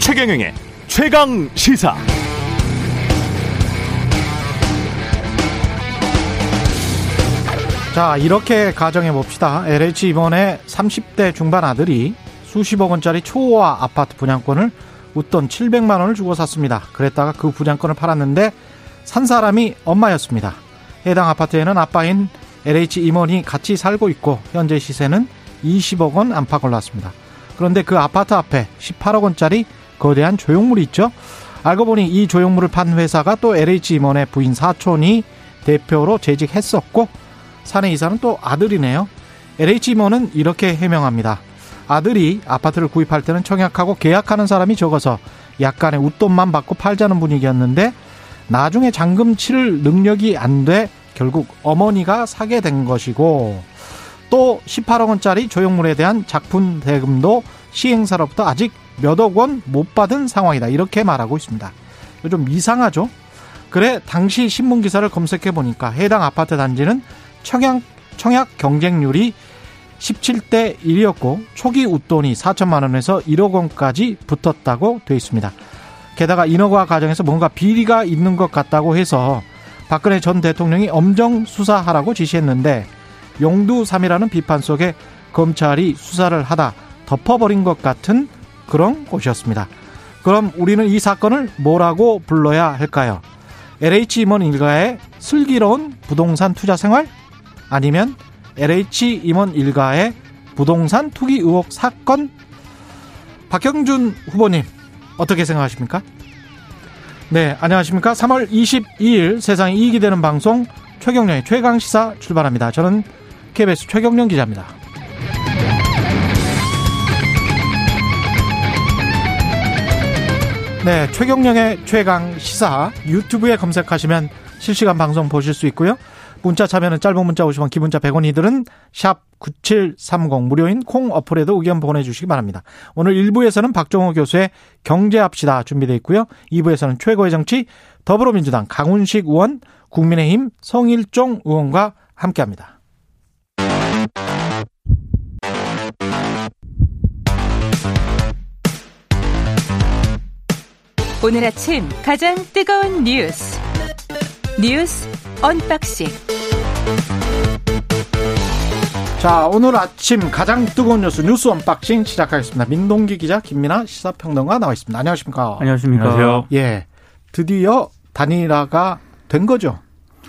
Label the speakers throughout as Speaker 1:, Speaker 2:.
Speaker 1: 최경영의 최강 시사.
Speaker 2: 자, 이렇게 가정해 봅시다. LH 이번에 30대 중반 아들이 수십억 원짜리 초호화 아파트 분양권을 웃돈 700만 원을 주고 샀습니다. 그랬다가 그 분양권을 팔았는데 산 사람이 엄마였습니다. 해당 아파트에는 아빠인 LH 임원이 같이 살고 있고 현재 시세는 20억 원 안팎 올랐습니다. 그런데 그 아파트 앞에 18억 원짜리 거대한 조형물이 있죠. 알고 보니 이 조형물을 판 회사가 또 LH 임원의 부인 사촌이 대표로 재직했었고 사내 이사는 또 아들이네요. LH 임원은 이렇게 해명합니다. 아들이 아파트를 구입할 때는 청약하고 계약하는 사람이 적어서 약간의 웃돈만 받고 팔자는 분위기였는데 나중에 잔금 치를 능력이 안 돼 결국 어머니가 사게 된 것이고 또 18억 원짜리 조형물에 대한 작품 대금도 시행사로부터 아직 몇억 원 못 받은 상황이다. 이렇게 말하고 있습니다. 좀 이상하죠? 그래 당시 신문 기사를 검색해 보니까 해당 아파트 단지는 청약 청약 경쟁률이 17대 1이었고 초기 웃돈이 4천만 원에서 1억 원까지 붙었다고 돼 있습니다. 게다가 인허가 과정에서 뭔가 비리가 있는 것 같다고 해서 박근혜 전 대통령이 엄정 수사하라고 지시했는데 용두삼이라는 비판 속에 검찰이 수사를 하다 덮어버린 것 같은 그런 곳이었습니다. 그럼 우리는 이 사건을 뭐라고 불러야 할까요? LH 임원 일가의 슬기로운 부동산 투자 생활? 아니면 LH 임원 일가의 부동산 투기 의혹 사건? 박형준 후보님, 어떻게 생각하십니까? 네, 안녕하십니까. 3월 22일 세상에 이익이 되는 방송 최경련의 최강 시사 출발합니다. 저는 KBS 최경련 기자입니다. 네, 최경령의 최강 시사 유튜브에 검색하시면 실시간 방송 보실 수 있고요. 문자 참여는 짧은 문자 50원, 기본자 100원이들은 샵 9730 무료인 콩 어플에도 의견 보내주시기 바랍니다. 오늘 1부에서는 박종호 교수의 경제합시다 준비되어 있고요. 2부에서는 최고의 정치 더불어민주당 강훈식 의원, 국민의힘 성일종 의원과 함께합니다.
Speaker 3: 오늘 아침 가장 뜨거운 뉴스 뉴스 언박싱
Speaker 2: 자, 오늘 아침 가장 뜨거운 뉴스 뉴스 언박싱 시작하겠습니다. 민동기 기자, 김민아 시사평론가 나와 있습니다. 안녕하십니까?
Speaker 4: 안녕하십니까? 안녕하세요.
Speaker 2: 예, 드디어 단일화가 된 거죠.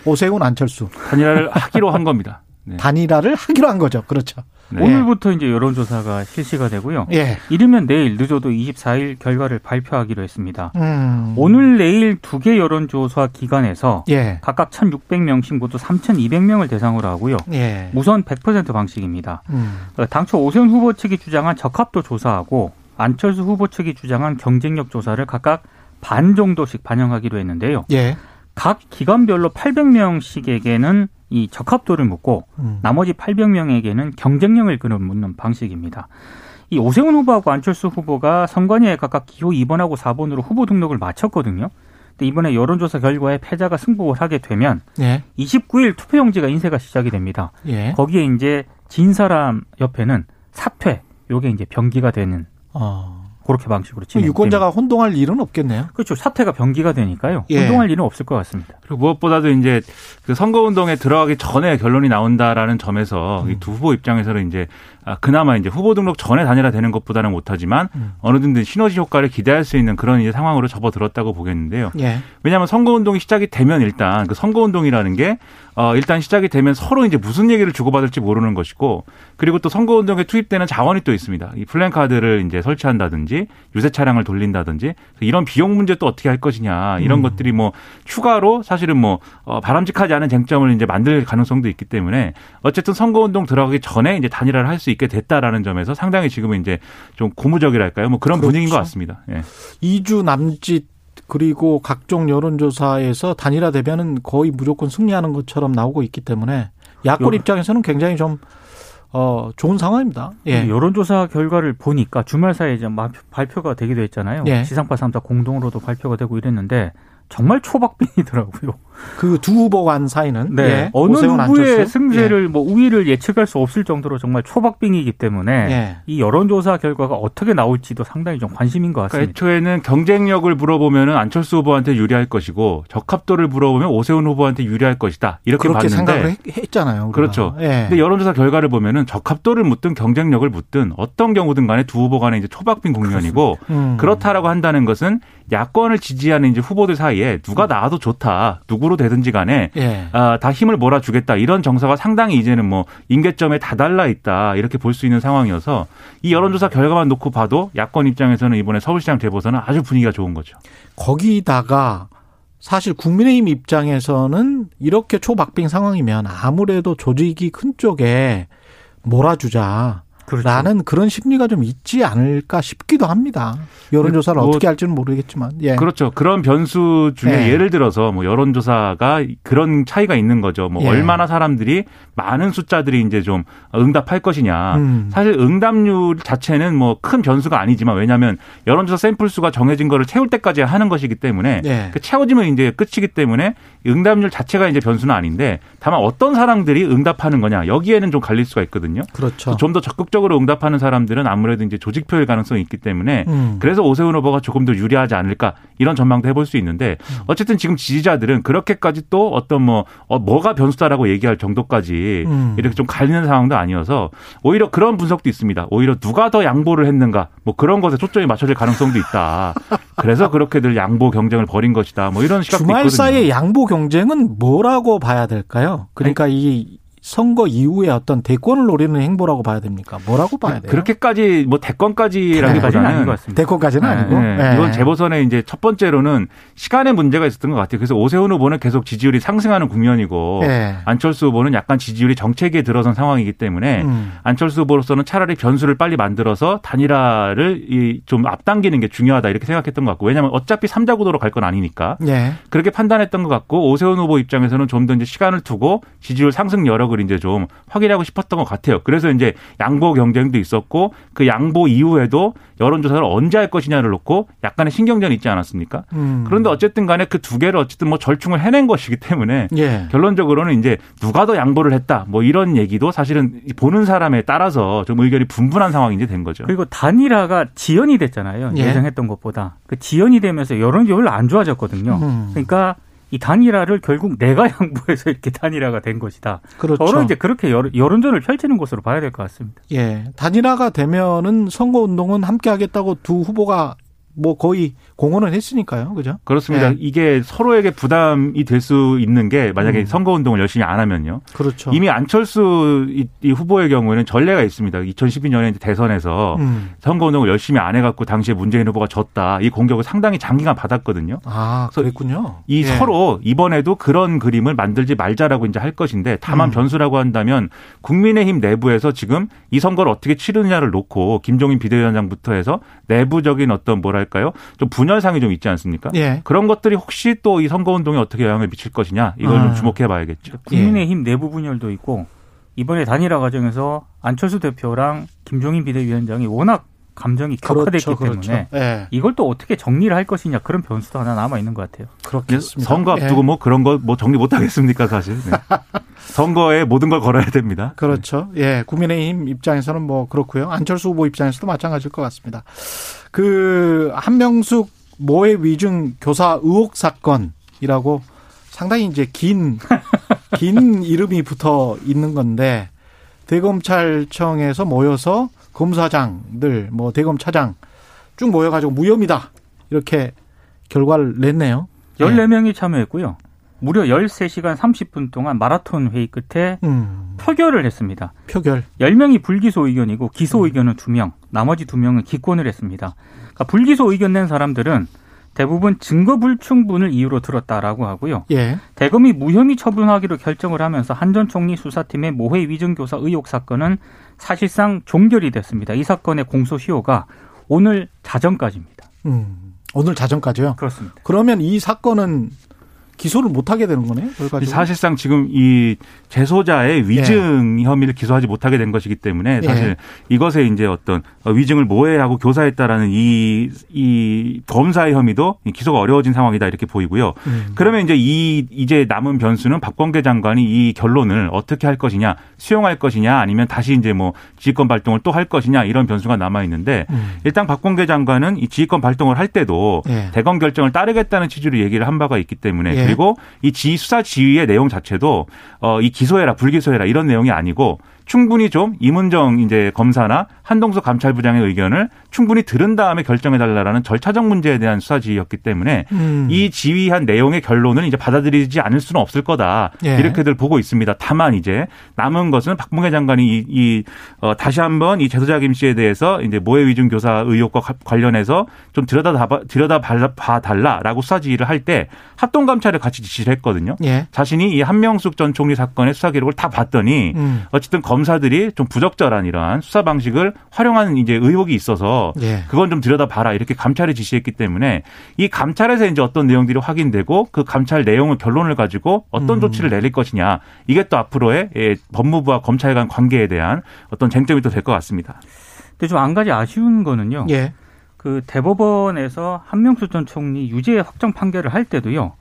Speaker 2: 오세훈 안철수.
Speaker 4: 단일화를 하기로 한 겁니다.
Speaker 2: 네. 단일화를 하기로 한 거죠. 그렇죠.
Speaker 4: 네. 오늘부터 이제 여론조사가 실시가 되고요. 예. 이르면 내일 늦어도 24일 결과를 발표하기로 했습니다. 음. 오늘 내일 두 개 여론조사 기관에서 예. 각각 1,600명씩 모두 3,200명을 대상으로 하고요. 예. 무선 100% 방식입니다. 음. 어, 당초 오세훈 후보 측이 주장한 적합도 조사하고 안철수 후보 측이 주장한 경쟁력 조사를 각각 반 정도씩 반영하기로 했는데요. 예. 각 기관별로 800명씩에게는 이 적합도를 묻고 음. 나머지 800명에게는 경쟁력을 그는 묻는 방식입니다. 이 오세훈 후보하고 안철수 후보가 선관위에 각각 기호 2번하고 4번으로 후보 등록을 마쳤거든요. 근데 이번에 여론조사 결과에 패자가 승복을 하게 되면 예. 29일 투표용지가 인쇄가 시작이 됩니다. 예. 거기에 이제 진 사람 옆에는 사퇴 요게 이제 병기가 되는 어. 그렇게 방식으로
Speaker 2: 진행. 유권자가 혼동할 일은 없겠네요.
Speaker 4: 그렇죠. 사태가 변기가 되니까요. 예. 혼동할 일은 없을 것 같습니다.
Speaker 5: 그리고 무엇보다도 이제 그 선거 운동에 들어가기 전에 결론이 나온다라는 점에서 음. 이두 후보 입장에서는 이제 아, 그나마 이제 후보 등록 전에 단일화되는 것보다는 못하지만 음. 어느 정도 시너지 효과를 기대할 수 있는 그런 이제 상황으로 접어들었다고 보겠는데요. 예. 왜냐하면 선거 운동이 시작이 되면 일단 그 선거 운동이라는 게 어, 일단 시작이 되면 서로 이제 무슨 얘기를 주고받을지 모르는 것이고 그리고 또 선거운동에 투입되는 자원이 또 있습니다. 이 플랜카드를 이제 설치한다든지 유세 차량을 돌린다든지 이런 비용 문제 또 어떻게 할 것이냐 이런 음. 것들이 뭐 추가로 사실은 뭐 어, 바람직하지 않은 쟁점을 이제 만들 가능성도 있기 때문에 어쨌든 선거운동 들어가기 전에 이제 단일화를 할 수 있게 됐다라는 점에서 상당히 지금은 이제 좀 고무적이랄까요? 뭐 그런 그렇죠. 분위기인 것 같습니다. 예.
Speaker 2: 2주 남짓 그리고 각종 여론조사에서 단일화 되면은 거의 무조건 승리하는 것처럼 나오고 있기 때문에 야권 입장에서는 굉장히 좀 어, 좋은 상황입니다.
Speaker 4: 예. 여론조사 결과를 보니까 주말 사이에 이제 발표가 되기도 했잖아요. 예. 지상파 3사 공동으로도 발표가 되고 이랬는데 정말 초박빙이더라고요.
Speaker 2: 그 두 후보 간 사이는
Speaker 4: 네. 예. 어느 누구의 승세를 예. 뭐 우위를 예측할 수 없을 정도로 정말 초박빙이기 때문에 예. 이 여론조사 결과가 어떻게 나올지도 상당히 좀 관심인 것 같습니다.
Speaker 5: 그러니까 애초에는 경쟁력을 물어보면 안철수 후보한테 유리할 것이고 적합도를 물어보면 오세훈 후보한테 유리할 것이다 이렇게
Speaker 2: 그렇게
Speaker 5: 봤는데
Speaker 2: 생각을 했 잖아요. 우리가.
Speaker 5: 그렇죠. 예. 근데 여론조사 결과를 보면은 적합도를 묻든 경쟁력을 묻든 어떤 경우든 간에 두 후보 간에 이제 초박빙 국면이고 음. 그렇다라고 한다는 것은 야권을 지지하는 이제 후보들 사이에 누가 나와도 좋다. 누구로 되든지 간에 예. 아, 다 힘을 몰아주겠다. 이런 정서가 상당히 이제는 뭐 임계점에 다달라 있다. 이렇게 볼 수 있는 상황이어서 이 여론조사 결과만 놓고 봐도 야권 입장에서는 이번에 서울시장 재보선은 아주 분위기가 좋은 거죠.
Speaker 2: 거기다가 사실 국민의힘 입장에서는 이렇게 초박빙 상황이면 아무래도 조직이 큰 쪽에 몰아주자. 그렇죠. 라는 그런 심리가 좀 있지 않을까 싶기도 합니다. 여론조사를 뭐, 어떻게 할지는 모르겠지만. 예.
Speaker 5: 그렇죠. 그런 변수 중에 예. 를 들어서 뭐 여론조사가 그런 차이가 있는 거죠. 뭐 예. 얼마나 사람들이 많은 숫자들이 이제 좀 응답할 것이냐. 음. 사실 응답률 자체는 뭐 큰 변수가 아니지만 왜냐하면 여론조사 샘플 수가 정해진 거를 채울 때까지 하는 것이기 때문에 예. 그 채워지면 이제 끝이기 때문에 응답률 자체가 이제 변수는 아닌데 다만 어떤 사람들이 응답하는 거냐 여기에는 좀 갈릴 수가 있거든요.
Speaker 2: 그렇죠.
Speaker 5: 좀 더 적극적 으로 응답하는 사람들은 아무래도 이제 조직표일 가능성이 있기 때문에 음. 그래서 오세훈 후보가 조금 더 유리하지 않을까 이런 전망도 해볼 수 있는데 음. 어쨌든 지금 지지자들은 그렇게까지 또 어떤 뭐 어, 뭐가 변수다라고 얘기할 정도까지 음. 이렇게 좀 갈리는 상황도 아니어서 오히려 그런 분석도 있습니다. 오히려 누가 더 양보를 했는가 뭐 그런 것에 초점이 맞춰질 가능성도 있다. 그래서 그렇게들 양보 경쟁을 벌인 것이다. 뭐 이런 시각도
Speaker 2: 주말
Speaker 5: 있거든요.
Speaker 2: 사이의 양보 경쟁은 뭐라고 봐야 될까요? 그러니까 이 선거 이후에 어떤 대권을 노리는 행보라고 봐야 됩니까? 뭐라고 봐야 돼요?
Speaker 5: 그렇게까지 뭐 대권까지라기보다는
Speaker 2: 아닌 것 같습니다. 대권까지는 네, 아니고 네.
Speaker 5: 네. 이건 재보선에 이제 첫 번째로는 시간의 문제가 있었던 것 같아요. 그래서 오세훈 후보는 계속 지지율이 상승하는 국면이고 네. 안철수 후보는 약간 지지율이 정체기에 들어선 상황이기 때문에 음. 안철수 후보로서는 차라리 변수를 빨리 만들어서 단일화를 좀 앞당기는 게 중요하다 이렇게 생각했던 것 같고 왜냐하면 어차피 삼자 구도로 갈 건 아니니까 네. 그렇게 판단했던 것 같고 오세훈 후보 입장에서는 좀 더 이제 시간을 두고 지지율 상승 여력을 이제 좀 확인하고 싶었던 것 같아요. 그래서 이제 양보 경쟁도 있었고 그 양보 이후에도 여론조사를 언제 할 것이냐를 놓고 약간의 신경전이 있지 않았습니까? 음. 그런데 어쨌든 간에 그 두 개를 어쨌든 뭐 절충을 해낸 것이기 때문에 예. 결론적으로는 이제 누가 더 양보를 했다 뭐 이런 얘기도 사실은 보는 사람에 따라서 좀 의견이 분분한 상황이 이제 된 거죠.
Speaker 4: 그리고 단일화가 지연이 됐잖아요. 예. 예상했던 것보다. 그 지연이 되면서 여론이 별로 안 좋아졌거든요. 음. 그러니까 이 단일화를 결국 내가 양보해서 이렇게 단일화가 된 것이다. 그렇죠. 저는 이제 그렇게 여론 전을 펼치는 것으로 봐야 될 것 같습니다.
Speaker 2: 예. 단일화가 되면은 선거 운동은 함께 하겠다고 두 후보가 뭐 거의 공헌을 했으니까요. 그죠?
Speaker 5: 그렇습니다. 네. 이게 서로에게 부담이 될 수 있는 게 만약에 음. 선거 운동을 열심히 안 하면요.
Speaker 2: 그렇죠.
Speaker 5: 이미 안철수 이, 이 후보의 경우에는 전례가 있습니다. 2012년에 대선에서 음. 선거 운동을 열심히 안 해갖고 당시에 문재인 후보가 졌다. 이 공격을 상당히 장기간 받았거든요.
Speaker 2: 아, 그랬군요.
Speaker 5: 이 네. 서로 이번에도 그런 그림을 만들지 말자라고 이제 할 것인데 다만 음. 변수라고 한다면 국민의힘 내부에서 지금 이 선거를 어떻게 치르느냐를 놓고 김종인 비대위원장부터 해서 내부적인 어떤 뭐랄까 요? 좀 분. 분열상이 좀 있지 않습니까? 예. 그런 것들이 혹시 또 이 선거 운동에 어떻게 영향을 미칠 것이냐 이걸 아. 좀 주목해 봐야겠죠.
Speaker 4: 국민의힘 내부 분열도 있고 이번에 단일화 과정에서 안철수 대표랑 김종인 비대위원장이 워낙 감정이 격화됐기 그렇죠, 그렇죠. 때문에 예. 이걸 또 어떻게 정리를 할 것이냐 그런 변수도 하나 남아 있는 것 같아요.
Speaker 5: 그렇겠습니다. 선거 앞두고 예. 뭐 그런 거 뭐 정리 못 하겠습니까 사실. 네. 선거에 모든 걸 걸어야 됩니다.
Speaker 2: 그렇죠. 예, 국민의힘 입장에서는 뭐 그렇고요. 안철수 후보 입장에서도 마찬가지일 것 같습니다. 그 한명숙 모해 위증 교사 의혹 사건이라고 상당히 이제 긴, 긴 이름이 붙어 있는 건데, 대검찰청에서 모여서 검사장들, 뭐 대검 차장 쭉 모여가지고 무혐의다. 이렇게 결과를 냈네요.
Speaker 4: 14명이 참여했고요. 무려 13시간 30분 동안 마라톤 회의 끝에 음. 표결을 했습니다.
Speaker 2: 표결.
Speaker 4: 10명이 불기소 의견이고 기소 의견은 2명, 나머지 2명은 기권을 했습니다. 그러니까 불기소 의견 낸 사람들은 대부분 증거 불충분을 이유로 들었다라고 하고요. 예. 대검이 무혐의 처분하기로 결정을 하면서 한 전 총리 수사팀의 모해 위증교사 의혹 사건은 사실상 종결이 됐습니다. 이 사건의 공소시효가 오늘 자정까지입니다.
Speaker 2: 음, 오늘 자정까지요?
Speaker 4: 그렇습니다.
Speaker 2: 그러면 이 사건은 기소를 못 하게 되는 거네요.
Speaker 5: 사실상 지금 이 재소자의 위증 예. 혐의를 기소하지 못하게 된 것이기 때문에 사실 예. 이것에 이제 어떤 위증을 모해하고 교사했다라는 이, 이 검사의 혐의도 기소가 어려워진 상황이다 이렇게 보이고요. 음. 그러면 이제 이 이제 남은 변수는 박범계 장관이 이 결론을 어떻게 할 것이냐, 수용할 것이냐, 아니면 다시 이제 뭐 지휘권 발동을 또 할 것이냐 이런 변수가 남아 있는데 음. 일단 박범계 장관은 이 지휘권 발동을 할 때도 예. 대검 결정을 따르겠다는 취지로 얘기를 한 바가 있기 때문에 예. 그리고 이 지휘 수사 지휘의 내용 자체도 어 이 기소해라 불기소해라 이런 내용이 아니고 충분히 좀 이문정 이제 검사나 한동석 감찰부장의 의견을 충분히 들은 다음에 결정해 달라라는 절차적 문제에 대한 수사 지휘였기 때문에 음. 이 지휘한 내용의 결론을 이제 받아들이지 않을 수는 없을 거다 예. 이렇게들 보고 있습니다. 다만 이제 남은 것은 박봉계 장관이 이, 이 어, 다시 한번 이 제소자 김 씨에 대해서 이제 모해 위중 교사 의혹과 관련해서 좀 들여다 들여다 봐 달라라고 수사 지휘를 할 때 합동 감찰을 같이 지시를 했거든요. 예. 자신이 이 한명숙 전 총리 사건의 수사 기록을 다 봤더니 음. 어쨌든 검 검사들이 좀 부적절한 이러한 수사 방식을 활용하는 이제 의혹이 있어서 예. 그건 좀 들여다 봐라 이렇게 감찰을 지시했기 때문에 이 감찰에서 이제 어떤 내용들이 확인되고 그 감찰 내용을 결론을 가지고 어떤 음. 조치를 내릴 것이냐 이게 또 앞으로의 예, 법무부와 검찰 간 관계에 대한 어떤 쟁점이 또 될 것 같습니다.
Speaker 4: 근데 좀 한 가지 아쉬운 거는요. 예. 그 대법원에서 한명수 전 총리 유죄 확정 판결을 할 때도요.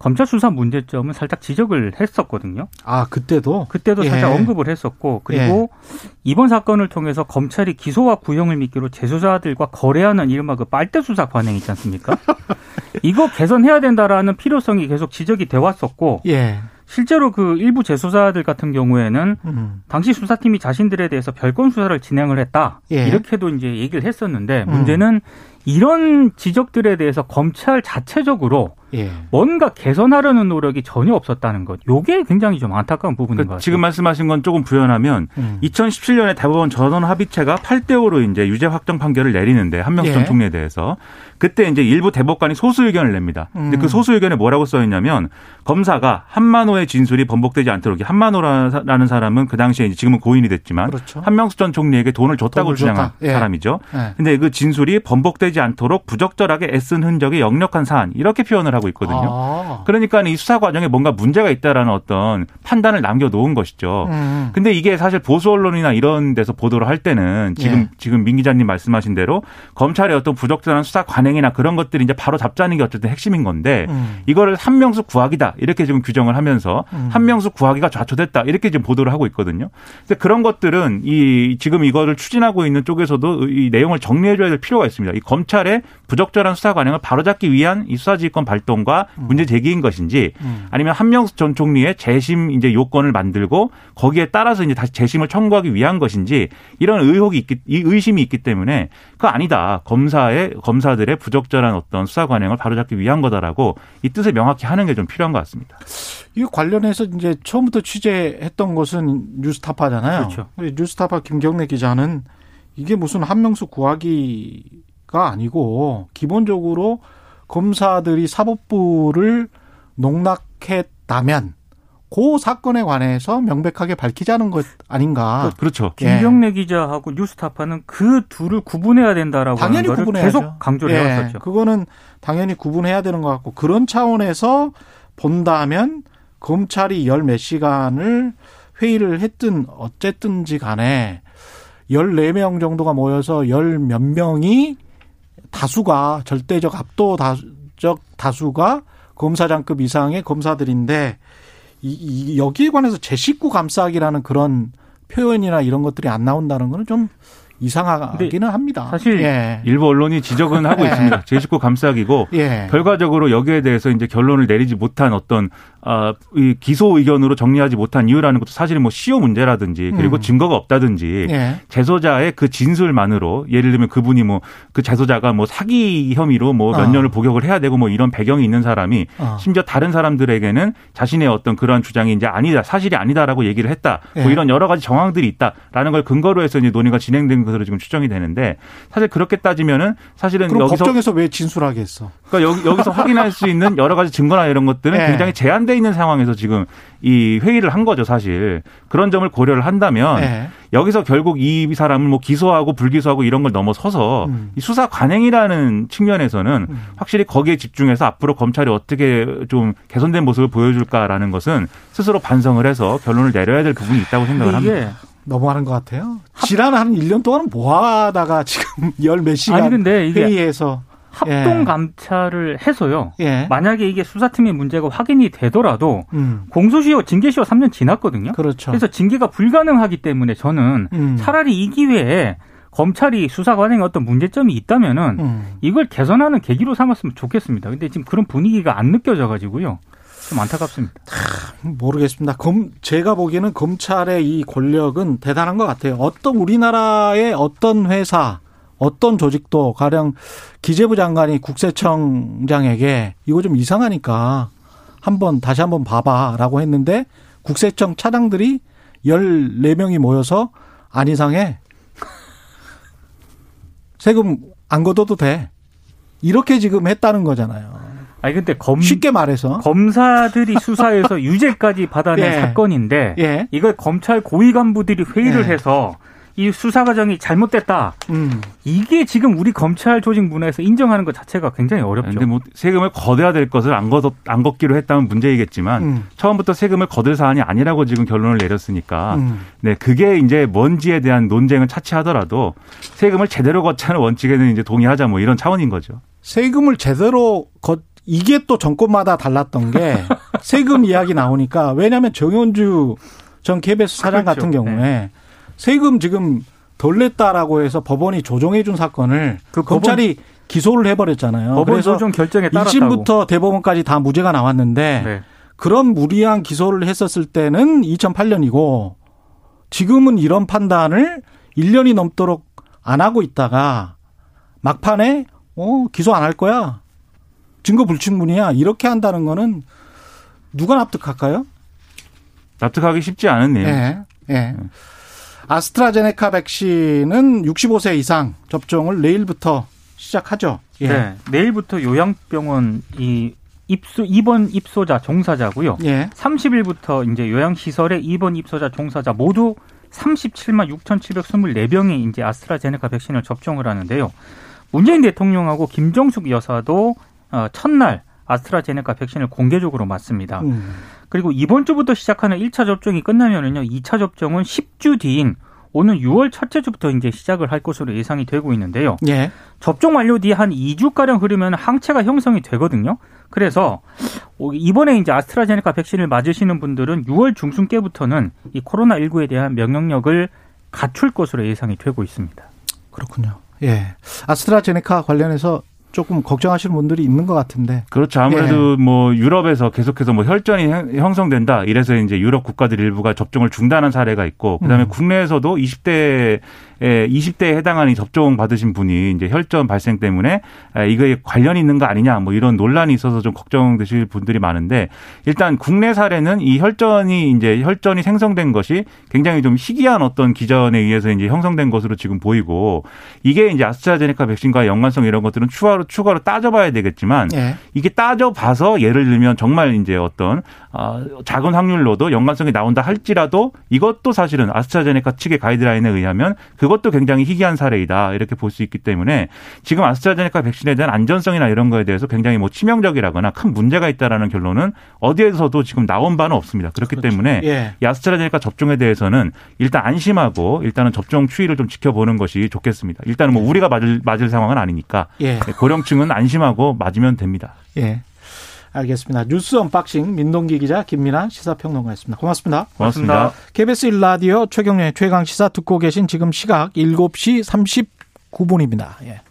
Speaker 4: 검찰 수사 문제점은 살짝 지적을 했었거든요.
Speaker 2: 아 그때도
Speaker 4: 그때도 살짝 예. 언급을 했었고 그리고 예. 이번 사건을 통해서 검찰이 기소와 구형을 미끼로 재수자들과 거래하는 이른바 그 빨대 수사 관행 있지 않습니까? 이거 개선해야 된다라는 필요성이 계속 지적이 돼 왔었고 예. 실제로 그 일부 재수사들 같은 경우에는 음. 당시 수사팀이 자신들에 대해서 별건 수사를 진행을 했다 예. 이렇게도 이제 얘기를 했었는데 음. 문제는 이런 지적들에 대해서 검찰 자체적으로 예. 뭔가 개선하려는 노력이 전혀 없었다는 것. 요게 굉장히 좀 안타까운 부분인 그러니까 것 같아요.
Speaker 5: 지금 말씀하신 건 조금 부연하면 음. 2017년에 대법원 전원 합의체가 8대 5로 이제 유죄 확정 판결을 내리는데 한명수 전 예. 총리에 대해서 그때 이제 일부 대법관이 소수 의견을 냅니다. 근데 그 음. 그 소수 의견에 뭐라고 써 있냐면 검사가 한만호의 진술이 번복되지 않도록 한만호라는 사람은 그 당시에 이제 지금은 고인이 됐지만 그렇죠. 한명수 전 총리에게 돈을 줬다고 주장한 예. 사람이죠. 예. 근데 그 진술이 번복되지 않도록 부적절하게 애쓴 흔적이 역력한 사안 이렇게 표현을 하고 있거든요. 아. 그러니까 이 수사 과정에 뭔가 문제가 있다라는 어떤 판단을 남겨놓은 것이죠. 음. 근데 이게 사실 보수 언론이나 이런 데서 보도를 할 때는 지금 예. 지금 민 기자님 말씀하신 대로 검찰의 어떤 부적절한 수사 관행 관행이나 그런 것들이 이제 바로 잡자는 게 어쨌든 핵심인 건데 음. 이거를 한명숙 구하기다 이렇게 지금 규정을 하면서 음. 한명숙 구하기가 좌초됐다 이렇게 지금 보도를 하고 있거든요. 근데 그런 것들은 이 지금 이거를 추진하고 있는 쪽에서도 이 내용을 정리해줘야 될 필요가 있습니다. 이검 찰의 부적절한 수사 관행을 바로잡기 위한 이 수사지휘권 발동과 음. 문제 제기인 것인지 음. 아니면 한명숙 전 총리의 재심 이제 요건을 만들고 거기에 따라서 이제 다시 재심을 청구하기 위한 것인지 이런 의혹이 있기 의심이 있기 때문에 그거 아니다 검사의 검사들의 부적절한 어떤 수사 관행을 바로잡기 위한 거다라고 이 뜻을 명확히 하는 게 좀 필요한 것 같습니다.
Speaker 2: 이 관련해서 이제 처음부터 취재했던 것은 뉴스타파잖아요. 그렇죠. 뉴스타파 김경래 기자는 이게 무슨 한명수 구하기 가 아니고 기본적으로 검사들이 사법부를 농락했다면 그 사건에 관해서 명백하게 밝히자는 것 아닌가.
Speaker 4: 그렇죠. 예. 김경래 기자하고 뉴스타파는 그 둘을 구분해야 된다라고 당연히 하는 구분해야죠. 계속 강조를 예. 해왔었죠.
Speaker 2: 그거는 당연히 구분해야 되는 것 같고 그런 차원에서 본다면 검찰이 열 몇 시간을 회의를 했든 어쨌든지 간에 열네 명 정도가 모여서 열 몇 명이 다수가 절대적 압도적 다수가 검사장급 이상의 검사들인데 이, 이 여기에 관해서 제 식구 감싸기라는 그런 표현이나 이런 것들이 안 나온다는 거는 좀 이상하기는 합니다.
Speaker 5: 사실 예. 일부 언론이 지적은 하고 예. 있습니다. 제 식구 감싸기고 예. 결과적으로 여기에 대해서 이제 결론을 내리지 못한 어떤 아, 이 기소 의견으로 정리하지 못한 이유라는 것도 사실 뭐 시효 문제라든지 그리고 음. 증거가 없다든지 예. 재소자의 그 진술만으로 예를 들면 그분이 뭐그 재소자가 뭐 사기 혐의로 뭐몇 어. 년을 복역을 해야 되고 뭐 이런 배경이 있는 사람이 어. 심지어 다른 사람들에게는 자신의 어떤 그러한 주장이 이제 아니다 사실이 아니다라고 얘기를 했다 뭐 예. 이런 여러 가지 정황들이 있다라는 걸 근거로 해서 이제 논의가 진행된 것으로 지금 추정이 되는데 사실 그렇게 따지면은 사실은
Speaker 2: 그럼 여기서 법정에서 왜 진술하게 했어?
Speaker 5: 그러니까 여기 여기 서 확인할 수 있는 여러 가지 증거나 이런 것들은 네. 굉장히 제한돼 있는 상황에서 지금 이 회의를 한 거죠, 사실. 그런 점을 고려를 한다면 네. 여기서 결국 이 사람을 뭐 기소하고 불기소하고 이런 걸 넘어서서 음. 이 수사 관행이라는 측면에서는 음. 확실히 거기에 집중해서 앞으로 검찰이 어떻게 좀 개선된 모습을 보여줄까라는 것은 스스로 반성을 해서 결론을 내려야 될 부분이 있다고 생각을 합니다.
Speaker 2: 너무하는 것 같아요. 지난 한 1년 동안 뭐 하다가 지금 열 몇 시간 아니 근데 이게 회의에서
Speaker 4: 합동 예. 감찰을 해서요. 예. 만약에 이게 수사팀의 문제가 확인이 되더라도 음. 공소시효 징계시효 3년 지났거든요. 그렇죠. 그래서 징계가 불가능하기 때문에 저는 음. 차라리 이 기회에 검찰이 수사 관행에 어떤 문제점이 있다면은 음. 이걸 개선하는 계기로 삼았으면 좋겠습니다. 근데 지금 그런 분위기가 안 느껴져 가지고요. 좀 안타깝습니다.
Speaker 2: 모르겠습니다. 검, 제가 보기에는 검찰의 이 권력은 대단한 것 같아요. 어떤 우리나라의 어떤 회사, 어떤 조직도 가령 기재부 장관이 국세청장에게 이거 좀 이상하니까 한번 다시 한번 봐봐라고 했는데 국세청 차장들이 14명이 모여서 안 이상해. 세금 안 걷어도 돼. 이렇게 지금 했다는 거잖아요.
Speaker 4: 아니 근데 검
Speaker 2: 쉽게 말해서
Speaker 4: 검사들이 수사해서 유죄까지 받아낸 예. 사건인데 예. 이걸 검찰 고위 간부들이 회의를 예. 해서 이 수사 과정이 잘못됐다. 음. 이게 지금 우리 검찰 조직 문화에서 인정하는 것 자체가 굉장히 어렵죠.
Speaker 5: 근데 뭐 세금을 걷어야 될 것을 안 걷, 안 걷기로 했다면 문제이겠지만 음. 처음부터 세금을 걷을 사안이 아니라고 지금 결론을 내렸으니까 음. 네 그게 이제 뭔지에 대한 논쟁을 차치하더라도 세금을 제대로 걷자는 원칙에는 이제 동의하자 뭐 이런 차원인 거죠.
Speaker 2: 세금을 제대로 걷 이게 또 정권마다 달랐던 게 세금 이야기 나오니까 왜냐하면 정현주 전 KBS 사장 그렇죠. 같은 경우에 네. 세금 지금 덜 냈다라고 해서 법원이 조정해 준 사건을 그 검찰이 법원, 기소를 해버렸잖아요.
Speaker 4: 법원 그래서 조정 결정에 따랐다고.
Speaker 2: 1심부터 대법원까지 다 무죄가 나왔는데 네. 그런 무리한 기소를 했었을 때는 2008년이고 지금은 이런 판단을 1년이 넘도록 안 하고 있다가 막판에 어 기소 안 할 거야 증거 불충분이야 이렇게 한다는 거는 누가 납득할까요?
Speaker 5: 납득하기 쉽지 않은 일. 예. 예.
Speaker 2: 아스트라제네카 백신은 65세 이상 접종을 내일부터 시작하죠.
Speaker 4: 예. 네. 내일부터 요양병원 이 입소 입원 입소자 종사자고요. 예. 30일부터 이제 요양 시설에 입원 입소자 종사자 모두 37만 6,724명이 이제 아스트라제네카 백신을 접종을 하는데요. 문재인 대통령하고 김정숙 여사도 어, 첫날 아스트라제네카 백신을 공개적으로 맞습니다. 음. 그리고 이번 주부터 시작하는 1차 접종이 끝나면은요, 2차 접종은 10주 뒤인 오늘 6월 첫째 주부터 이제 시작을 할 것으로 예상이 되고 있는데요. 예. 접종 완료 뒤한 2주 가량 흐르면 항체가 형성이 되거든요. 그래서 이번에 이제 아스트라제네카 백신을 맞으시는 분들은 6월 중순께부터는 이 코로나 19에 대한 면역력을 갖출 것으로 예상이 되고 있습니다.
Speaker 2: 그렇군요. 예. 아스트라제네카 관련해서 조금 걱정하시는 분들이 있는 것 같은데.
Speaker 5: 그렇죠. 아무래도 예. 뭐 유럽에서 계속해서 뭐 혈전이 형성된다. 이래서 이제 유럽 국가들 일부가 접종을 중단한 사례가 있고 그다음에 음. 국내에서도 20대 예, 20대에 해당하는 접종 받으신 분이 이제 혈전 발생 때문에 이거에 관련이 있는 거 아니냐 뭐 이런 논란이 있어서 좀 걱정되실 분들이 많은데 일단 국내 사례는 이 혈전이 이제 혈전이 생성된 것이 굉장히 좀 희귀한 어떤 기전에 의해서 이제 형성된 것으로 지금 보이고 이게 이제 아스트라제네카 백신과 연관성 이런 것들은 추가로 추가로 따져봐야 되겠지만 예. 이게 따져봐서 예를 들면 정말 이제 어떤 어, 작은 확률로도 연관성이 나온다 할지라도 이것도 사실은 아스트라제네카 측의 가이드라인에 의하면 그것도 굉장히 희귀한 사례이다 이렇게 볼 수 있기 때문에 지금 아스트라제네카 백신에 대한 안전성이나 이런 거에 대해서 굉장히 뭐 치명적이라거나 큰 문제가 있다라는 결론은 어디에서도 지금 나온 바는 없습니다. 그렇기 그렇죠. 때문에 예. 이 아스트라제네카 접종에 대해서는 일단 안심하고 일단은 접종 추이를 좀 지켜보는 것이 좋겠습니다. 일단은 뭐 우리가 맞을 맞을 상황은 아니니까 예. 고령층은 안심하고 맞으면 됩니다.
Speaker 2: 예. 알겠습니다. 뉴스 언박싱 민동기 기자 김민아 시사평론가였습니다. 고맙습니다.
Speaker 5: 고맙습니다.
Speaker 2: KBS 1라디오 최경영의 최강 시사 듣고 계신 지금 시각 7시 39분입니다. 예.